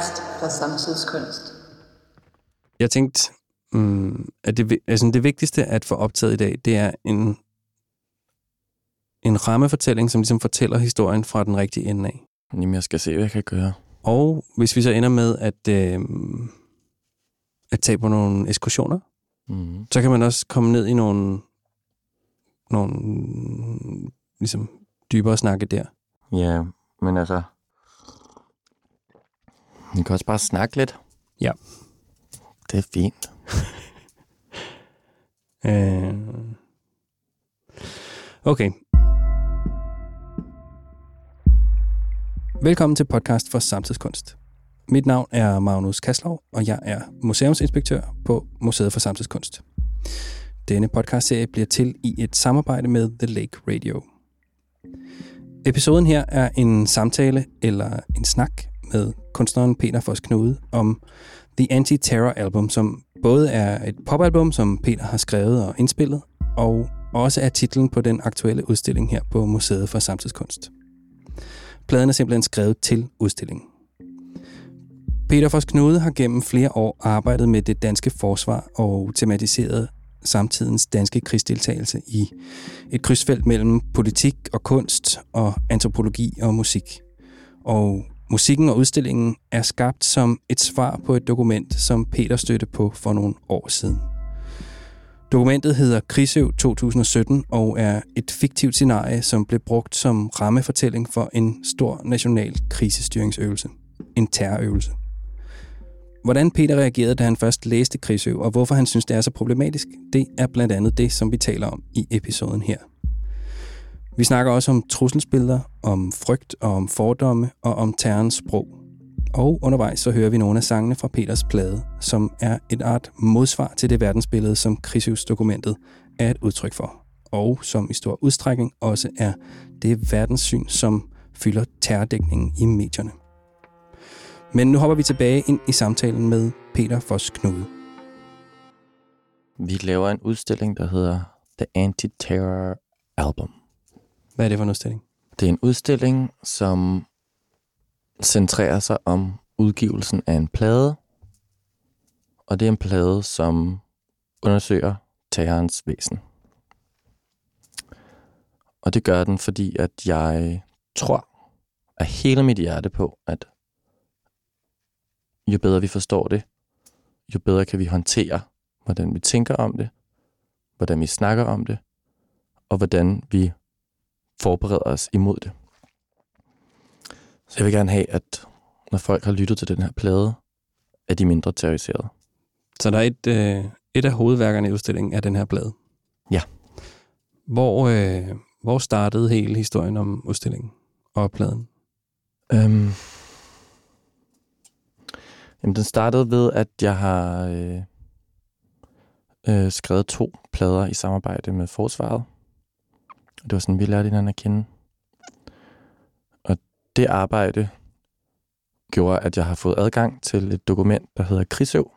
podcast fra samtidskunst. Jeg tænkte, mm, at det, altså det vigtigste at få optaget i dag, det er en, en rammefortælling, som ligesom fortæller historien fra den rigtige ende af. Jamen, jeg skal se, hvad jeg kan gøre. Og hvis vi så ender med at, øh, at tage på nogle ekskursioner, Mm. så kan man også komme ned i nogle, nogle ligesom dybere snakke der. Ja, men altså... Vi kan også bare snakke lidt. Ja. Det er fint. Øh, okay. Velkommen til podcast for samtidskunst. Mit navn er Magnus Kaslov, og jeg er museumsinspektør på Museet for Samtidskunst. Denne podcastserie bliver til i et samarbejde med The Lake Radio. Episoden her er en samtale eller en snak med kunstneren Peter Foss Knude om The Anti-Terror Album, som både er et popalbum, som Peter har skrevet og indspillet, og også er titlen på den aktuelle udstilling her på Museet for Samtidskunst. Pladen er simpelthen skrevet til udstillingen. Peter Foss Knude har gennem flere år arbejdet med det danske forsvar og tematiseret samtidens danske krigsdeltagelse i et krydsfelt mellem politik og kunst og antropologi og musik. Og musikken og udstillingen er skabt som et svar på et dokument, som Peter støtte på for nogle år siden. Dokumentet hedder Krigsøv 2017 og er et fiktivt scenarie, som blev brugt som rammefortælling for en stor national krisestyringsøvelse. En terrorøvelse. Hvordan Peter reagerede, da han først læste Krigsøv, og hvorfor han synes, det er så problematisk, det er blandt andet det, som vi taler om i episoden her. Vi snakker også om trusselsbilleder, om frygt og om fordomme og om terrens sprog. Og undervejs så hører vi nogle af sangene fra Peters plade, som er et art modsvar til det verdensbillede, som Krigsøvs-dokumentet er et udtryk for. Og som i stor udstrækning også er det verdenssyn, som fylder terrordækningen i medierne. Men nu hopper vi tilbage ind i samtalen med Peter Foss Knude. Vi laver en udstilling, der hedder The Anti-Terror Album. Hvad er det for en udstilling? Det er en udstilling, som centrerer sig om udgivelsen af en plade. Og det er en plade, som undersøger terrorens væsen. Og det gør den, fordi at jeg tror af hele mit hjerte på, at jo bedre vi forstår det, jo bedre kan vi håndtere, hvordan vi tænker om det, hvordan vi snakker om det, og hvordan vi forbereder os imod det. Så jeg vil gerne have, at når folk har lyttet til den her plade, er de mindre terroriseret. Så der er et, øh, et af hovedværkerne i udstillingen af den her plade. Ja. Hvor, øh, hvor startede hele historien om udstillingen og pladen? Øhm, jamen, den startede ved, at jeg har øh, øh, skrevet to plader i samarbejde med Forsvaret. Det var sådan, vi lærte hinanden at kende. Og det arbejde gjorde, at jeg har fået adgang til et dokument, der hedder Krigsøv.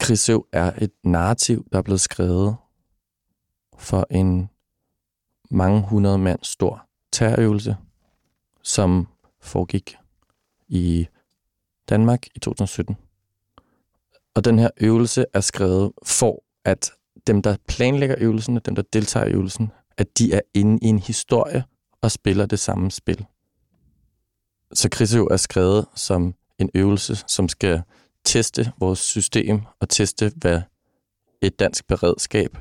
Krigsøv er et narrativ, der er blevet skrevet for en mange hundrede mand stor terrorøvelse, som foregik i Danmark i 2017. Og den her øvelse er skrevet for, at dem, der planlægger øvelsen, og dem, der deltager i øvelsen, at de er inde i en historie og spiller det samme spil. Så Krigsøv er skrevet som en øvelse, som skal teste vores system og teste, hvad et dansk beredskab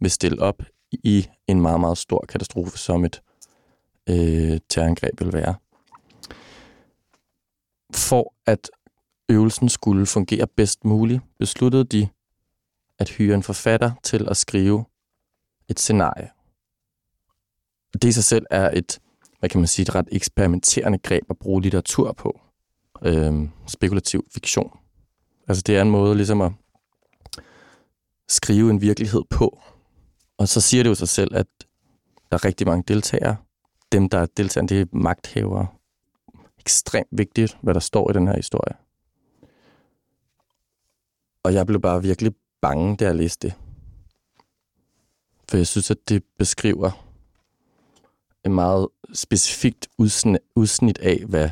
vil stille op i en meget, meget stor katastrofe, som et øh, terrorangreb vil være. For at øvelsen skulle fungere bedst muligt, besluttede de at hyre en forfatter til at skrive et scenarie. Det i sig selv er et, hvad kan man sige, et ret eksperimenterende greb at bruge litteratur på. Øhm, spekulativ fiktion. Altså det er en måde ligesom at skrive en virkelighed på. Og så siger det jo sig selv, at der er rigtig mange deltagere. Dem, der er deltagere, det er magthavere. Ekstremt vigtigt, hvad der står i den her historie. Og jeg blev bare virkelig bange, da jeg læste det. For jeg synes, at det beskriver et meget specifikt udsnit af, hvad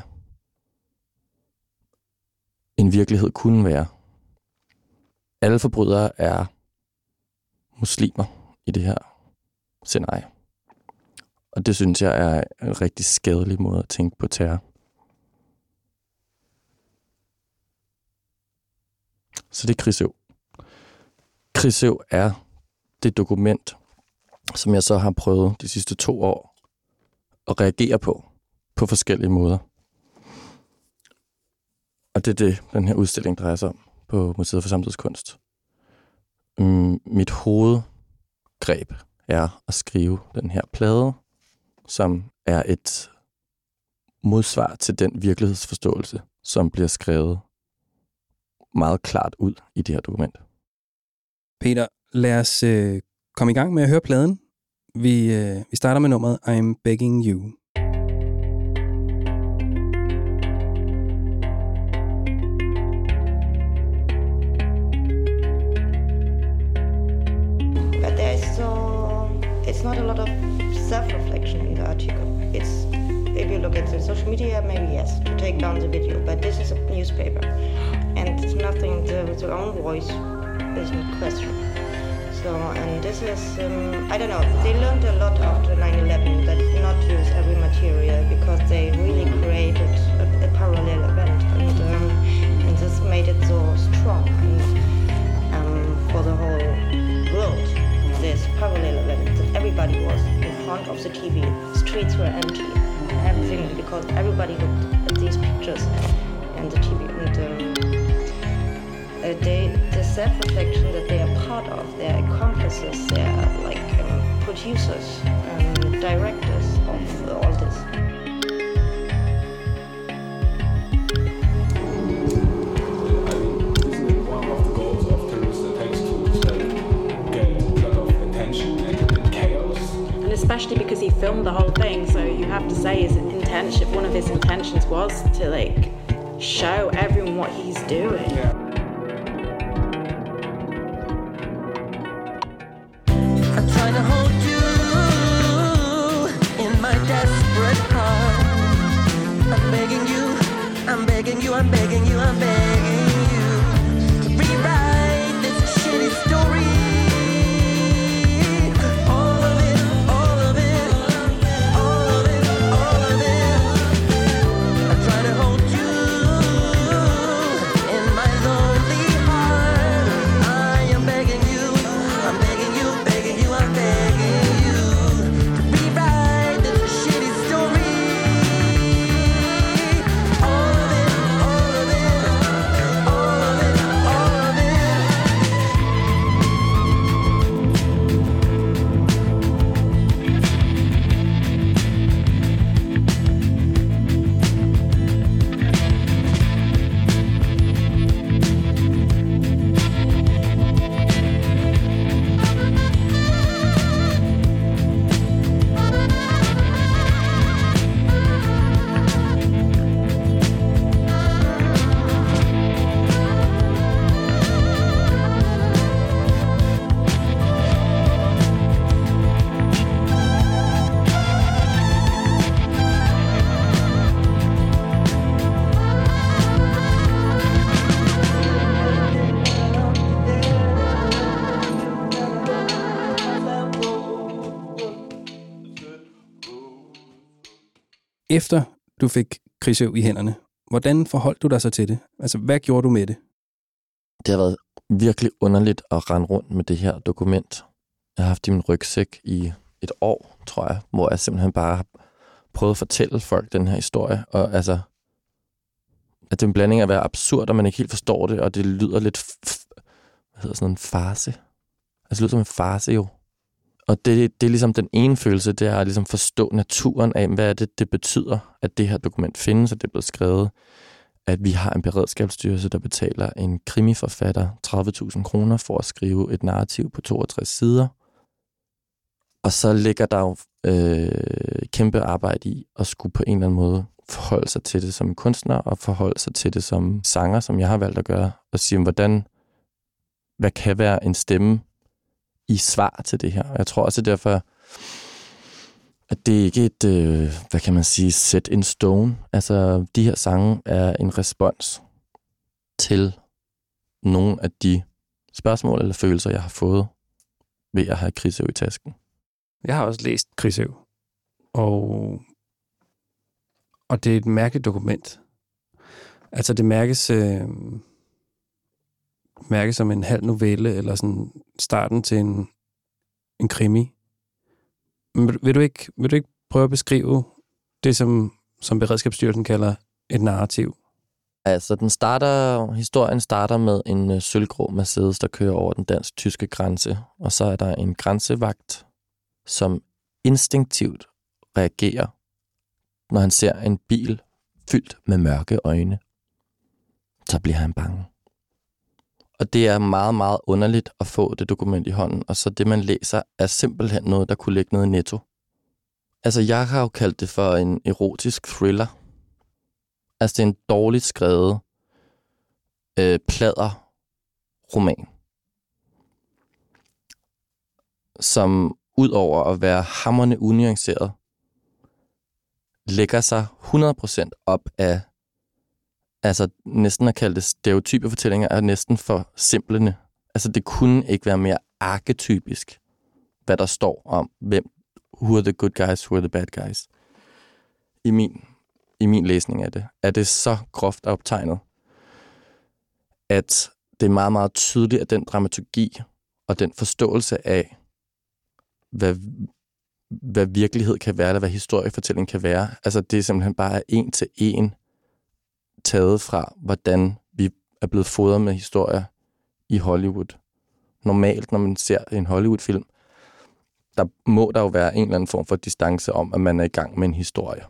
en virkelighed kunne være. Alle forbrydere er muslimer i det her scenarie. Og det synes jeg er en rigtig skadelig måde at tænke på terror. Så det er Krigsøv. Krigsøv er det dokument, som jeg så har prøvet de sidste to år at reagere på, på forskellige måder. Og det er det, den her udstilling drejer sig om på Museet for Samtidskunst. Mm, mit hovedgreb er at skrive den her plade, som er et modsvar til den virkelighedsforståelse, som bliver skrevet meget klart ud i det her dokument. Peter, lad os øh, komme i gang med at høre pladen. Vi, øh, vi starter med nummeret I'm Begging You. But there so it's not a lot of self-reflection in the article. It's if you look at the social media, maybe yes, to take down the video, but this is a newspaper, and it's nothing. The, their own voice is in question. So, and this is um, I don't know. They learned a lot after 9/11 that not use every material because they really created a, a parallel event, and um, and this made it so strong and um, for the whole world. This parallel event that everybody was in front of the TV. Streets were empty, everything because everybody looked at these pictures and the TV. And um, uh, they, the self-reflection that they are part of, they're accomplices, they're like um, producers, um, directors of all this. Isn't it one of the goals of terrorist to get a lot of attention and, and chaos? And especially because he filmed the whole thing, so you have to say his intention, one of his intentions was to like show everyone what he's doing. I'm du fik Krigsøv i hænderne, hvordan forholdt du dig så til det? Altså, hvad gjorde du med det? Det har været virkelig underligt at rende rundt med det her dokument. Jeg har haft i min rygsæk i et år, tror jeg, hvor jeg simpelthen bare har prøvet at fortælle folk den her historie. Og altså, at det er en blanding af at være absurd, og man ikke helt forstår det, og det lyder lidt, f- hvad hedder sådan en farse. Altså, det lyder som en farse jo. Og det, det er ligesom den ene følelse, det er at ligesom forstå naturen af, hvad er det, det betyder, at det her dokument findes, og det er blevet skrevet at vi har en beredskabsstyrelse, der betaler en krimiforfatter 30.000 kroner for at skrive et narrativ på 62 sider. Og så ligger der jo øh, kæmpe arbejde i at skulle på en eller anden måde forholde sig til det som kunstner, og forholde sig til det som sanger, som jeg har valgt at gøre, og sige, hvordan, hvad kan være en stemme i svar til det her. Jeg tror også derfor, at det ikke er et, øh, hvad kan man sige, set in stone. Altså, de her sange er en respons til nogle af de spørgsmål eller følelser, jeg har fået ved at have Krisev i tasken. Jeg har også læst Krisev, og, og det er et mærkeligt dokument. Altså det mærkes, øh, mærke som en halv novelle, eller sådan starten til en, en krimi. Men vil, vil, du ikke, vil du ikke prøve at beskrive det, som, som Beredskabsstyrelsen kalder et narrativ? Altså, den starter, historien starter med en øh, sølvgrå Mercedes, der kører over den dansk-tyske grænse. Og så er der en grænsevagt, som instinktivt reagerer, når han ser en bil fyldt med mørke øjne. Så bliver han bange. Og det er meget, meget underligt at få det dokument i hånden. Og så det, man læser, er simpelthen noget, der kunne ligge noget i netto. Altså, jeg har jo kaldt det for en erotisk thriller. Altså, det er en dårligt skrevet øh, plader roman. Som udover at være hammerne unuanceret, lægger sig 100% op af, altså næsten at kalde det stereotype fortællinger, er næsten for simplende. Altså det kunne ikke være mere arketypisk, hvad der står om, hvem, who are the good guys, who are the bad guys. I min, i min læsning af det, er det så groft optegnet, at det er meget, meget tydeligt, at den dramaturgi og den forståelse af, hvad, hvad virkelighed kan være, eller hvad historiefortælling kan være. Altså, det er simpelthen bare en til en taget fra, hvordan vi er blevet fodret med historier i Hollywood. Normalt, når man ser en Hollywood-film, der må der jo være en eller anden form for distance om, at man er i gang med en historie.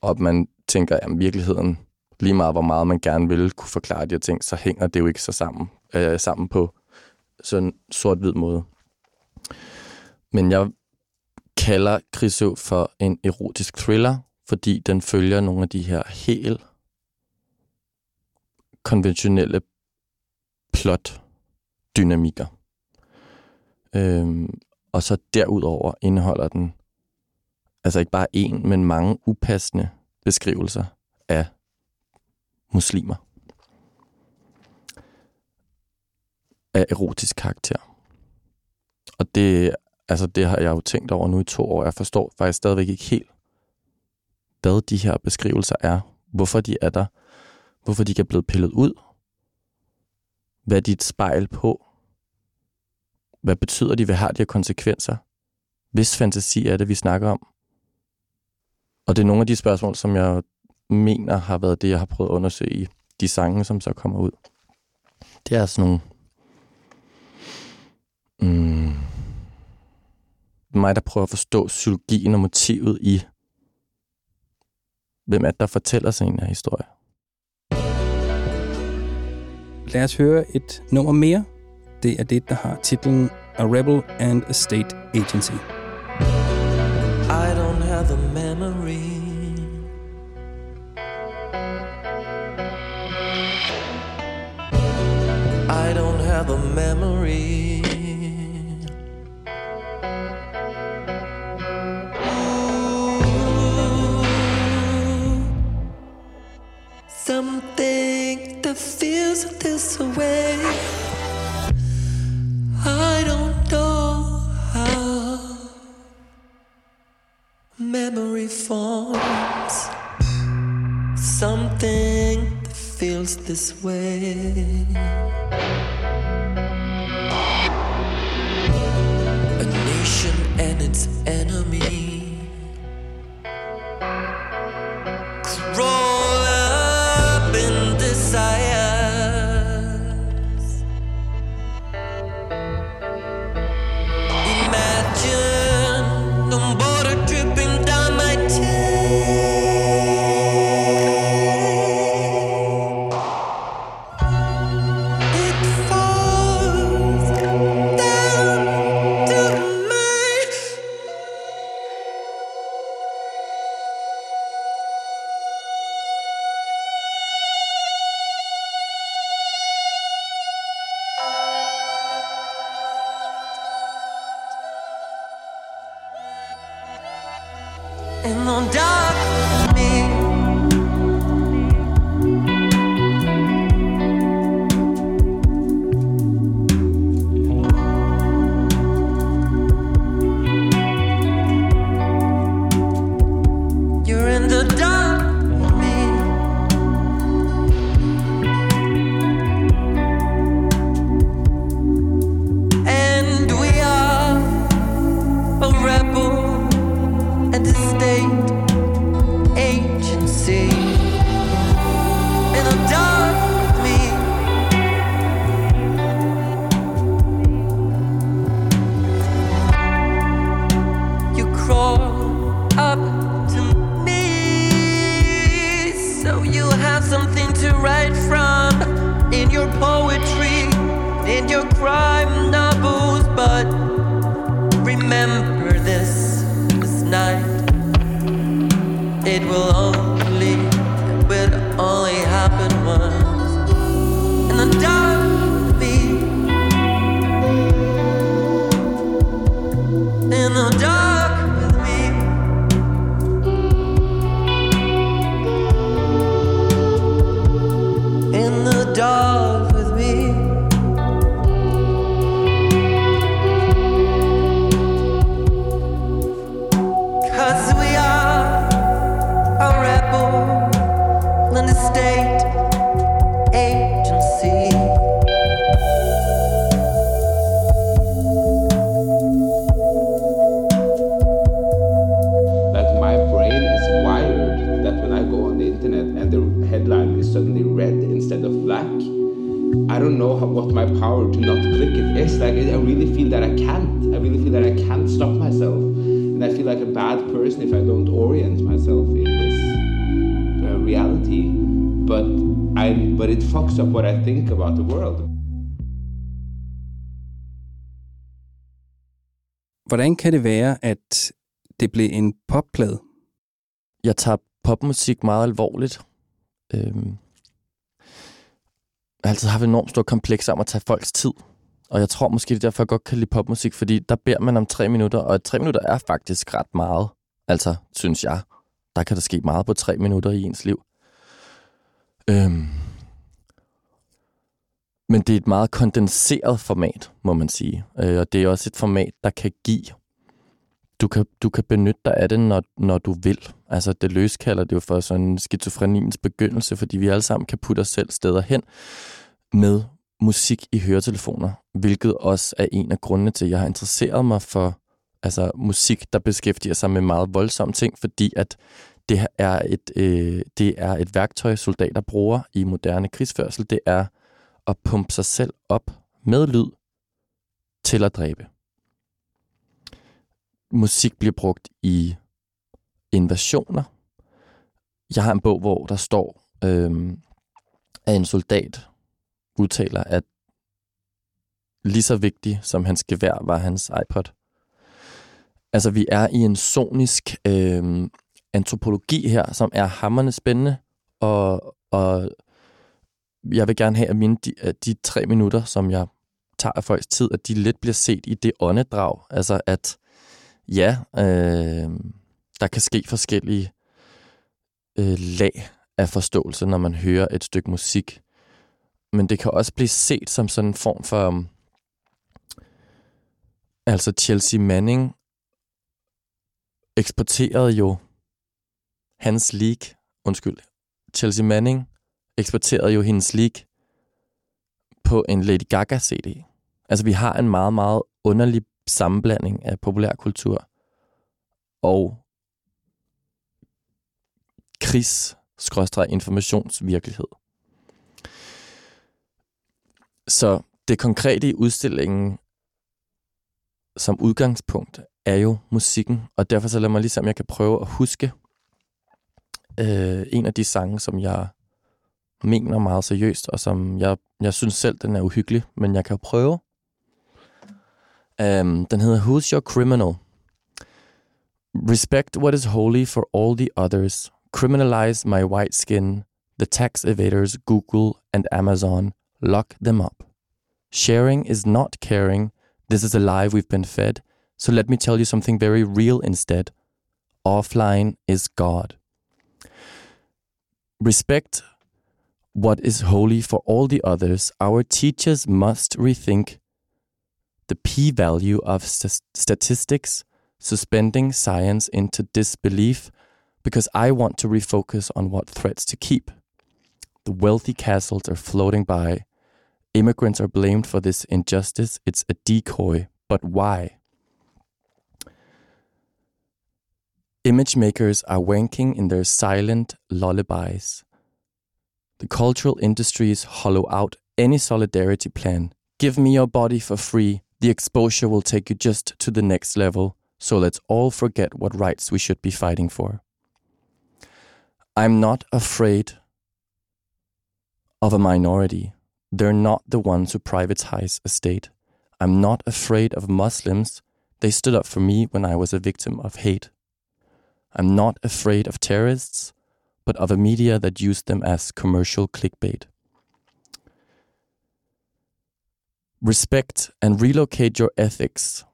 Og at man tænker, at virkeligheden, lige meget hvor meget man gerne vil kunne forklare de her ting, så hænger det jo ikke så sammen, øh, sammen på sådan en sort-hvid måde. Men jeg kalder Krisøv for en erotisk thriller, fordi den følger nogle af de her helt konventionelle plot-dynamikker. Øhm, og så derudover indeholder den altså ikke bare en, men mange upassende beskrivelser af muslimer. Af erotisk karakter. Og det, altså det har jeg jo tænkt over nu i to år. Jeg forstår faktisk stadigvæk ikke helt, hvad de her beskrivelser er. Hvorfor de er der. Hvorfor de ikke er blevet pillet ud. Hvad dit er spejl på. Hvad betyder de? Hvad har de her konsekvenser? Hvis fantasi er det, vi snakker om. Og det er nogle af de spørgsmål, som jeg mener har været det, jeg har prøvet at undersøge i de sange, som så kommer ud. Det er sådan nogle... Mm, mig, der prøver at forstå psykologien og motivet i, hvem er det, der fortæller sig en af historie. Lad os høre et nummer mere. Det er det, der har titlen A Rebel and a State Agency. I don't have a memory. I don't have a memory. Something that feels this way. I don't know how memory forms something that feels this way. Hvordan kan det være, at det blev en popplade? Jeg tager popmusik meget alvorligt. Øhm, jeg har altid haft et enormt stort kompleks om at tage folks tid. Og jeg tror måske, det er derfor, jeg godt kan lide popmusik, fordi der beder man om tre minutter, og tre minutter er faktisk ret meget. Altså, synes jeg. Der kan der ske meget på tre minutter i ens liv. Øhm. Men det er et meget kondenseret format, må man sige. Øh, og det er også et format, der kan give du kan, du kan benytte dig af det, når, når du vil. Altså, det løs kalder det jo for sådan skizofreniens begyndelse, fordi vi alle sammen kan putte os selv steder hen med musik i høretelefoner, hvilket også er en af grundene til, at jeg har interesseret mig for altså, musik, der beskæftiger sig med meget voldsomme ting, fordi at det er et, øh, det er et værktøj, soldater bruger i moderne krigsførsel. Det er at pumpe sig selv op med lyd til at dræbe musik bliver brugt i invasioner. Jeg har en bog, hvor der står, øh, at en soldat udtaler, at lige så vigtig som hans gevær var hans iPod. Altså, vi er i en sonisk øh, antropologi her, som er hammerne spændende, og, og jeg vil gerne have, at mine, de, at de tre minutter, som jeg tager af folks tid, at de lidt bliver set i det åndedrag. Altså, at ja, øh, der kan ske forskellige øh, lag af forståelse, når man hører et stykke musik. Men det kan også blive set som sådan en form for... Um, altså Chelsea Manning eksporterede jo hans league, undskyld, Chelsea Manning eksporterede jo hendes leak på en Lady Gaga CD. Altså vi har en meget, meget underlig sammenblanding af populærkultur og krigs informationsvirkelighed. Så det konkrete i udstillingen som udgangspunkt er jo musikken, og derfor så lad mig ligesom, jeg kan prøve at huske øh, en af de sange, som jeg mener meget seriøst, og som jeg, jeg synes selv, den er uhyggelig, men jeg kan jo prøve. Um, den hedder Who's Your Criminal? Respect what is holy for all the others. Criminalize my white skin. The tax evaders, Google and Amazon. Lock them up. Sharing is not caring. This is a lie we've been fed. So let me tell you something very real instead. Offline is God. Respect what is holy for all the others. Our teachers must rethink the p value of st- statistics, suspending science into disbelief, because I want to refocus on what threats to keep. The wealthy castles are floating by. Immigrants are blamed for this injustice. It's a decoy. But why? Image makers are wanking in their silent lullabies. The cultural industries hollow out any solidarity plan. Give me your body for free. The exposure will take you just to the next level. So let's all forget what rights we should be fighting for. I'm not afraid of a minority. They're not the ones who privatize a state. I'm not afraid of Muslims. They stood up for me when I was a victim of hate. I'm not afraid of terrorists, but a media that used them as commercial clickbait. Respect and relocate your ethics.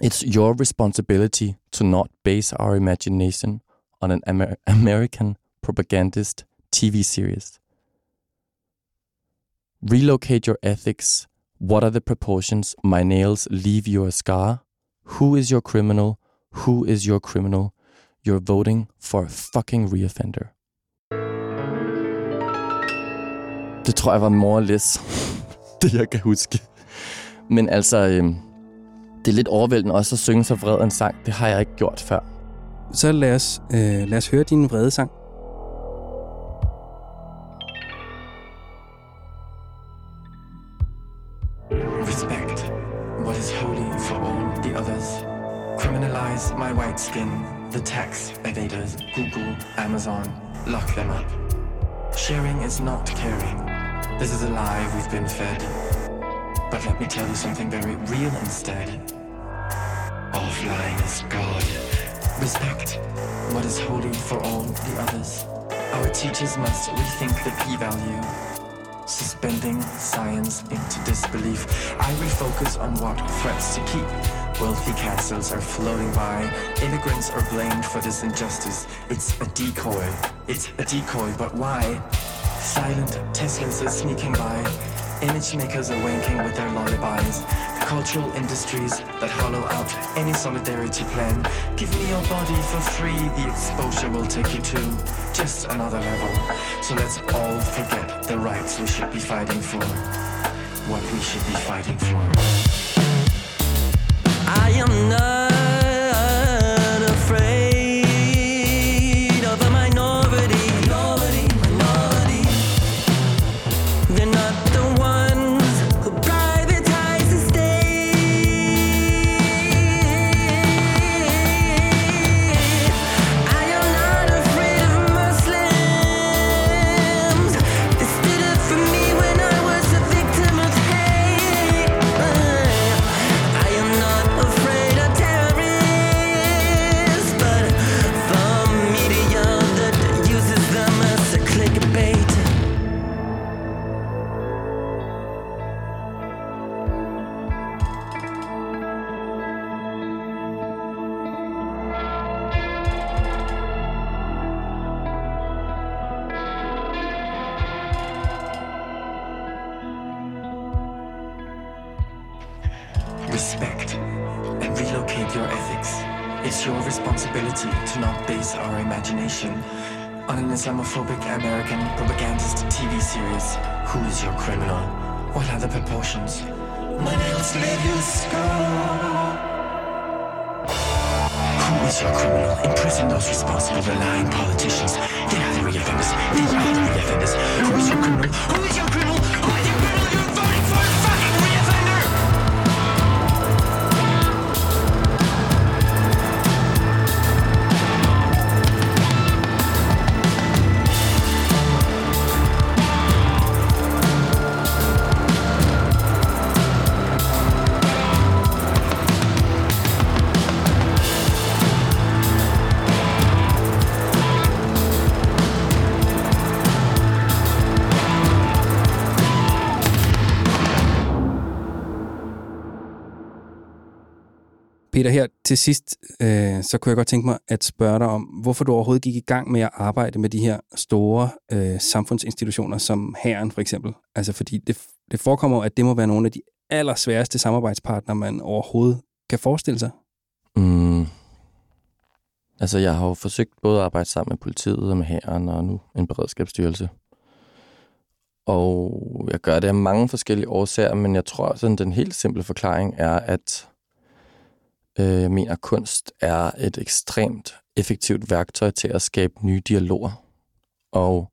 It's your responsibility to not base our imagination on an Amer- American propagandist TV series. Relocate your ethics. What are the proportions? My nails leave you a scar. Who is your criminal? Who is your criminal? You're voting for a fucking reoffender. Det tror jeg var more or less det, jeg kan huske. Men altså, øhm, det er lidt overvældende også at synge så vred en sang. Det har jeg ikke gjort før. Så lad os, øh, lad os høre din vrede sang. Our teachers must rethink the p-value. Suspending science into disbelief. I refocus on what threats to keep. Wealthy castles are floating by. Immigrants are blamed for this injustice. It's a decoy. It's a decoy, but why? Silent Teslas are sneaking by. Image makers are wanking with their lullabies. Cultural industries that hollow out any solidarity plan. Give me your body for free. The exposure will take you to just another level. So let's all forget the rights we should be fighting for. What we should be fighting for. I am not Respect and relocate your ethics. It's your responsibility to not base our imagination on an Islamophobic American propagandist TV series. Who is your criminal? What are the proportions? My nails leave you scar. Who is your criminal? Imprison those responsible for lying politicians. They are the reoffenders. They are the reoffenders. Who is your criminal? Who is your criminal? Peter, her til sidst, øh, så kunne jeg godt tænke mig at spørge dig om, hvorfor du overhovedet gik i gang med at arbejde med de her store øh, samfundsinstitutioner, som Hæren for eksempel. Altså fordi det, det forekommer, at det må være nogle af de allersværeste samarbejdspartnere, man overhovedet kan forestille sig. Mm. Altså, jeg har jo forsøgt både at arbejde sammen med politiet og med hæren og nu en beredskabsstyrelse. Og jeg gør det af mange forskellige årsager, men jeg tror, sådan den helt simple forklaring er, at Øh, jeg mener, at kunst er et ekstremt effektivt værktøj til at skabe nye dialoger. Og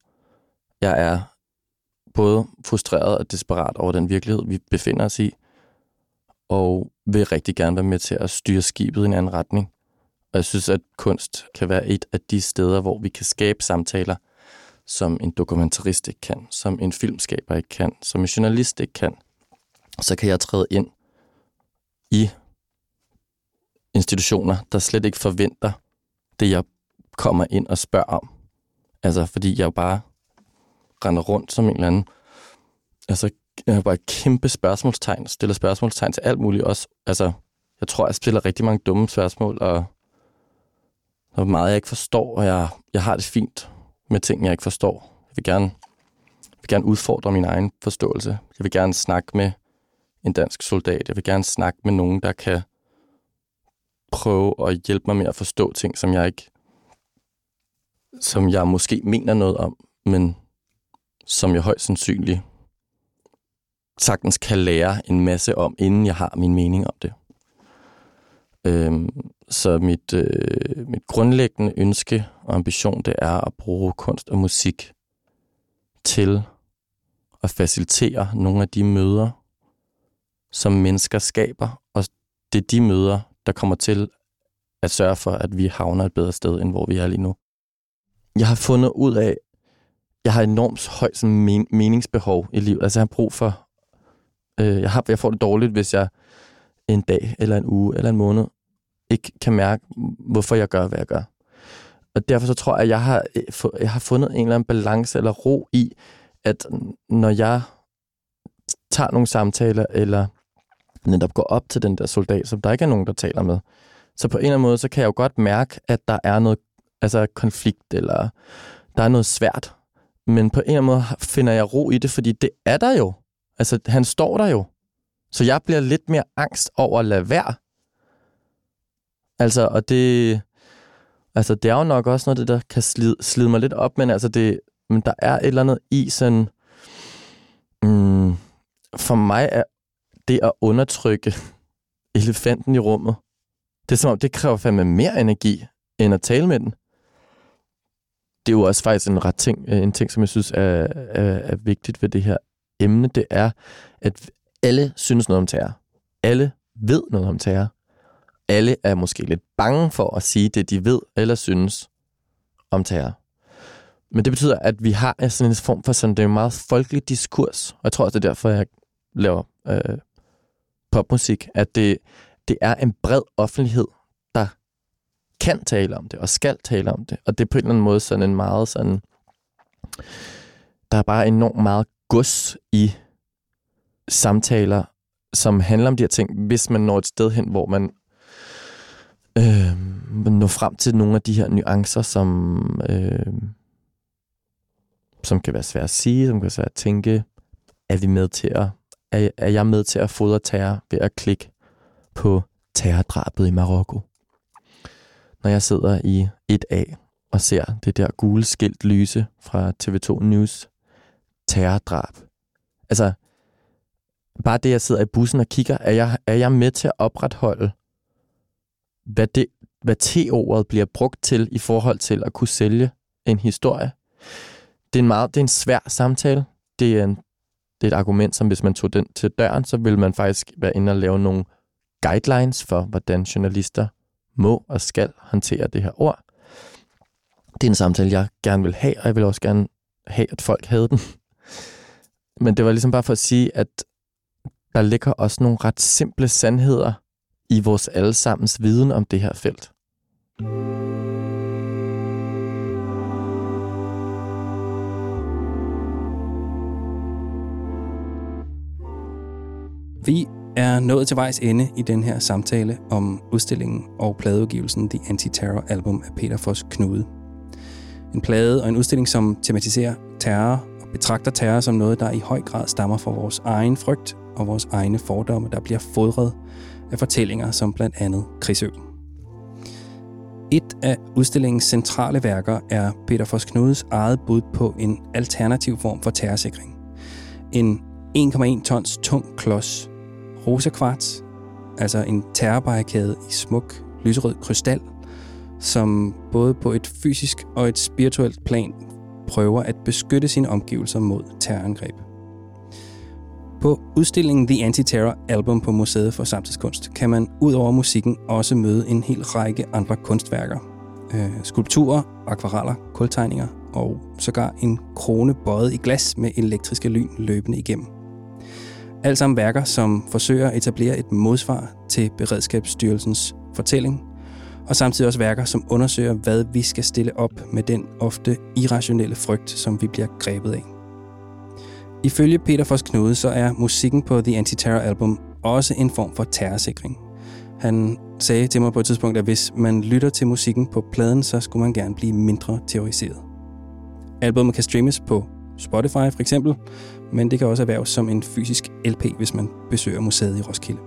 jeg er både frustreret og desperat over den virkelighed, vi befinder os i, og vil rigtig gerne være med til at styre skibet i en anden retning. Og jeg synes, at kunst kan være et af de steder, hvor vi kan skabe samtaler, som en dokumentarist ikke kan, som en filmskaber ikke kan, som en journalist ikke kan. Så kan jeg træde ind i institutioner, der slet ikke forventer det, jeg kommer ind og spørger om. Altså, fordi jeg jo bare render rundt som en eller anden... Altså, jeg har bare et kæmpe spørgsmålstegn, stiller spørgsmålstegn til alt muligt også. Altså, jeg tror, jeg stiller rigtig mange dumme spørgsmål, og der er meget, jeg ikke forstår, og jeg, jeg har det fint med ting, jeg ikke forstår. Jeg vil gerne, jeg vil gerne udfordre min egen forståelse. Jeg vil gerne snakke med en dansk soldat. Jeg vil gerne snakke med nogen, der kan prøve at hjælpe mig med at forstå ting, som jeg ikke som jeg måske mener noget om, men som jeg højst sandsynligt sagtens kan lære en masse om, inden jeg har min mening om det. Øhm, så mit, øh, mit grundlæggende ønske og ambition, det er at bruge kunst og musik til at facilitere nogle af de møder, som mennesker skaber, og det er de møder, der kommer til at sørge for, at vi havner et bedre sted, end hvor vi er lige nu. Jeg har fundet ud af, jeg har enormt højt sådan, men- meningsbehov i livet. Altså jeg har brug for, øh, jeg, har, jeg får det dårligt, hvis jeg en dag, eller en uge, eller en måned, ikke kan mærke, hvorfor jeg gør, hvad jeg gør. Og derfor så tror jeg, at jeg har, øh, jeg har fundet en eller anden balance eller ro i, at når jeg tager nogle samtaler, eller netop går op til den der soldat, som der ikke er nogen, der taler med, så på en eller anden måde, så kan jeg jo godt mærke, at der er noget altså konflikt, eller der er noget svært. Men på en eller anden måde finder jeg ro i det, fordi det er der jo. Altså, han står der jo. Så jeg bliver lidt mere angst over at lade være. Altså, og det... Altså, det er jo nok også noget, det der kan slide, slide mig lidt op, men altså, det, men der er et eller andet i sådan... Mm, for mig er det at undertrykke elefanten i rummet, det er som om, det kræver fandme mere energi, end at tale med den. Det er jo også faktisk en ret ting, øh, en ting, som jeg synes er, er, er vigtigt ved det her emne, det er, at alle synes noget om terror. Alle ved noget om terror. Alle er måske lidt bange for at sige det, de ved eller synes om terror. Men det betyder, at vi har sådan en form for sådan, det er en meget folkelig diskurs. Og jeg tror også, det er derfor, jeg laver øh, popmusik, at det, det er en bred offentlighed, der kan tale om det, og skal tale om det. Og det er på en eller anden måde sådan en meget sådan... Der er bare enormt meget gods i samtaler, som handler om de her ting, hvis man når et sted hen, hvor man øh, når frem til nogle af de her nuancer, som, øh, som kan være svære at sige, som kan være svære at tænke. Er vi med til at, er, er jeg med til at fodre terror ved at klikke på terrordrabet i Marokko? Når jeg sidder i 1A og ser det der gule skilt lyse fra TV2 News, terrordrab. Altså, bare det, jeg sidder i bussen og kigger, er jeg, er jeg med til at opretholde, hvad, det, hvad T-ordet bliver brugt til i forhold til at kunne sælge en historie. Det er en, meget, det er en svær samtale. Det er, en, det er et argument, som hvis man tog den til døren, så ville man faktisk være inde og lave nogle guidelines for, hvordan journalister må og skal håndtere det her ord. Det er en samtale, jeg gerne vil have, og jeg vil også gerne have, at folk havde den. Men det var ligesom bare for at sige, at der ligger også nogle ret simple sandheder i vores allesammens viden om det her felt. Vi er nået til vejs ende i den her samtale om udstillingen og pladeudgivelsen The Anti-Terror Album af Peter Foss Knude. En plade og en udstilling, som tematiserer terror og betragter terror som noget, der i høj grad stammer fra vores egen frygt og vores egne fordomme, der bliver fodret af fortællinger som blandt andet Krigsø. Et af udstillingens centrale værker er Peter Foss Knudes eget bud på en alternativ form for terrorsikring. En 1,1 tons tung klods rosa kvarts, altså en terrorbarrikade i smuk lyserød krystal, som både på et fysisk og et spirituelt plan prøver at beskytte sine omgivelser mod terrorangreb. På udstillingen The Anti-Terror Album på Museet for Samtidskunst kan man ud over musikken også møde en hel række andre kunstværker. Øh, skulpturer, akvareller, kultegninger og sågar en krone bøjet i glas med elektriske lyn løbende igennem. Alt sammen værker, som forsøger at etablere et modsvar til Beredskabsstyrelsens fortælling, og samtidig også værker, som undersøger, hvad vi skal stille op med den ofte irrationelle frygt, som vi bliver grebet af. Ifølge Peter Foss Knude, så er musikken på The Anti-Terror Album også en form for terrorsikring. Han sagde til mig på et tidspunkt, at hvis man lytter til musikken på pladen, så skulle man gerne blive mindre terroriseret. Albummet kan streames på Spotify for eksempel, men det kan også erhverves som en fysisk LP, hvis man besøger museet i Roskilde.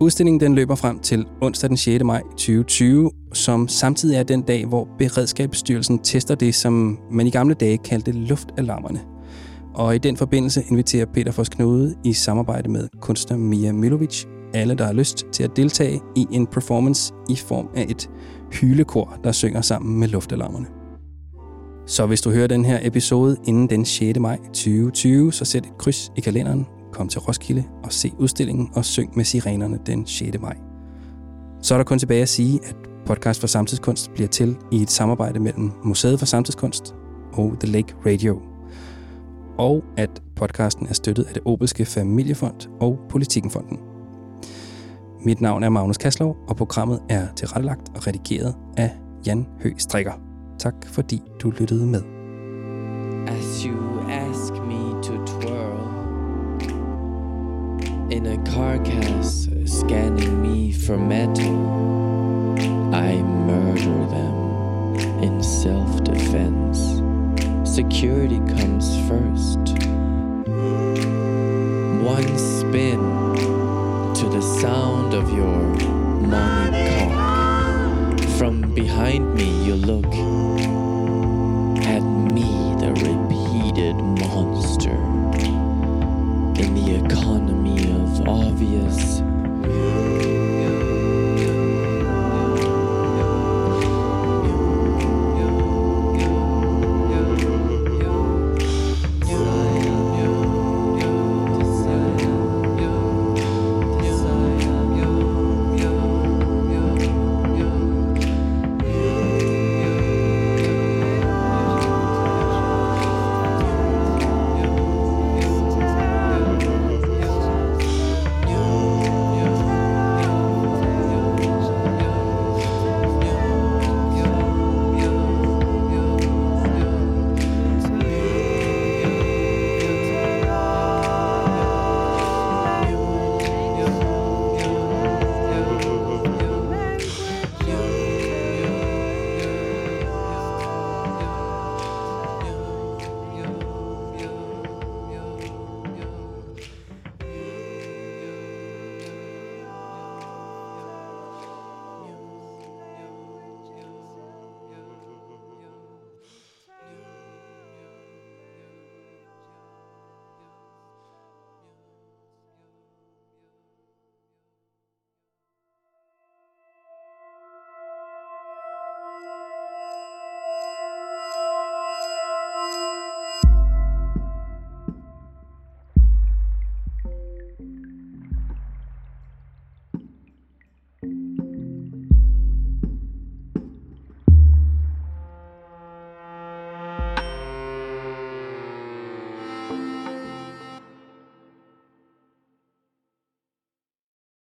Udstillingen den løber frem til onsdag den 6. maj 2020, som samtidig er den dag, hvor Beredskabsstyrelsen tester det, som man i gamle dage kaldte luftalarmerne. Og i den forbindelse inviterer Peter Fors Knude i samarbejde med kunstner Mia Milovic alle, der har lyst til at deltage i en performance i form af et hylekor, der synger sammen med luftalarmerne. Så hvis du hører den her episode inden den 6. maj 2020, så sæt et kryds i kalenderen, kom til Roskilde og se udstillingen og syng med sirenerne den 6. maj. Så er der kun tilbage at sige, at podcast for samtidskunst bliver til i et samarbejde mellem Museet for Samtidskunst og The Lake Radio. Og at podcasten er støttet af det Obelske Familiefond og Politikenfonden. Mit navn er Magnus Kaslov, og programmet er tilrettelagt og redigeret af Jan Høgh Strikker. Tak fordi du lyttede med. As you ask me to twirl in a carcass scanning me for metal, I murder them in self defense. Security comes first. One spin to the sound of your money. From behind me, you look at me, the repeated monster in the economy of obvious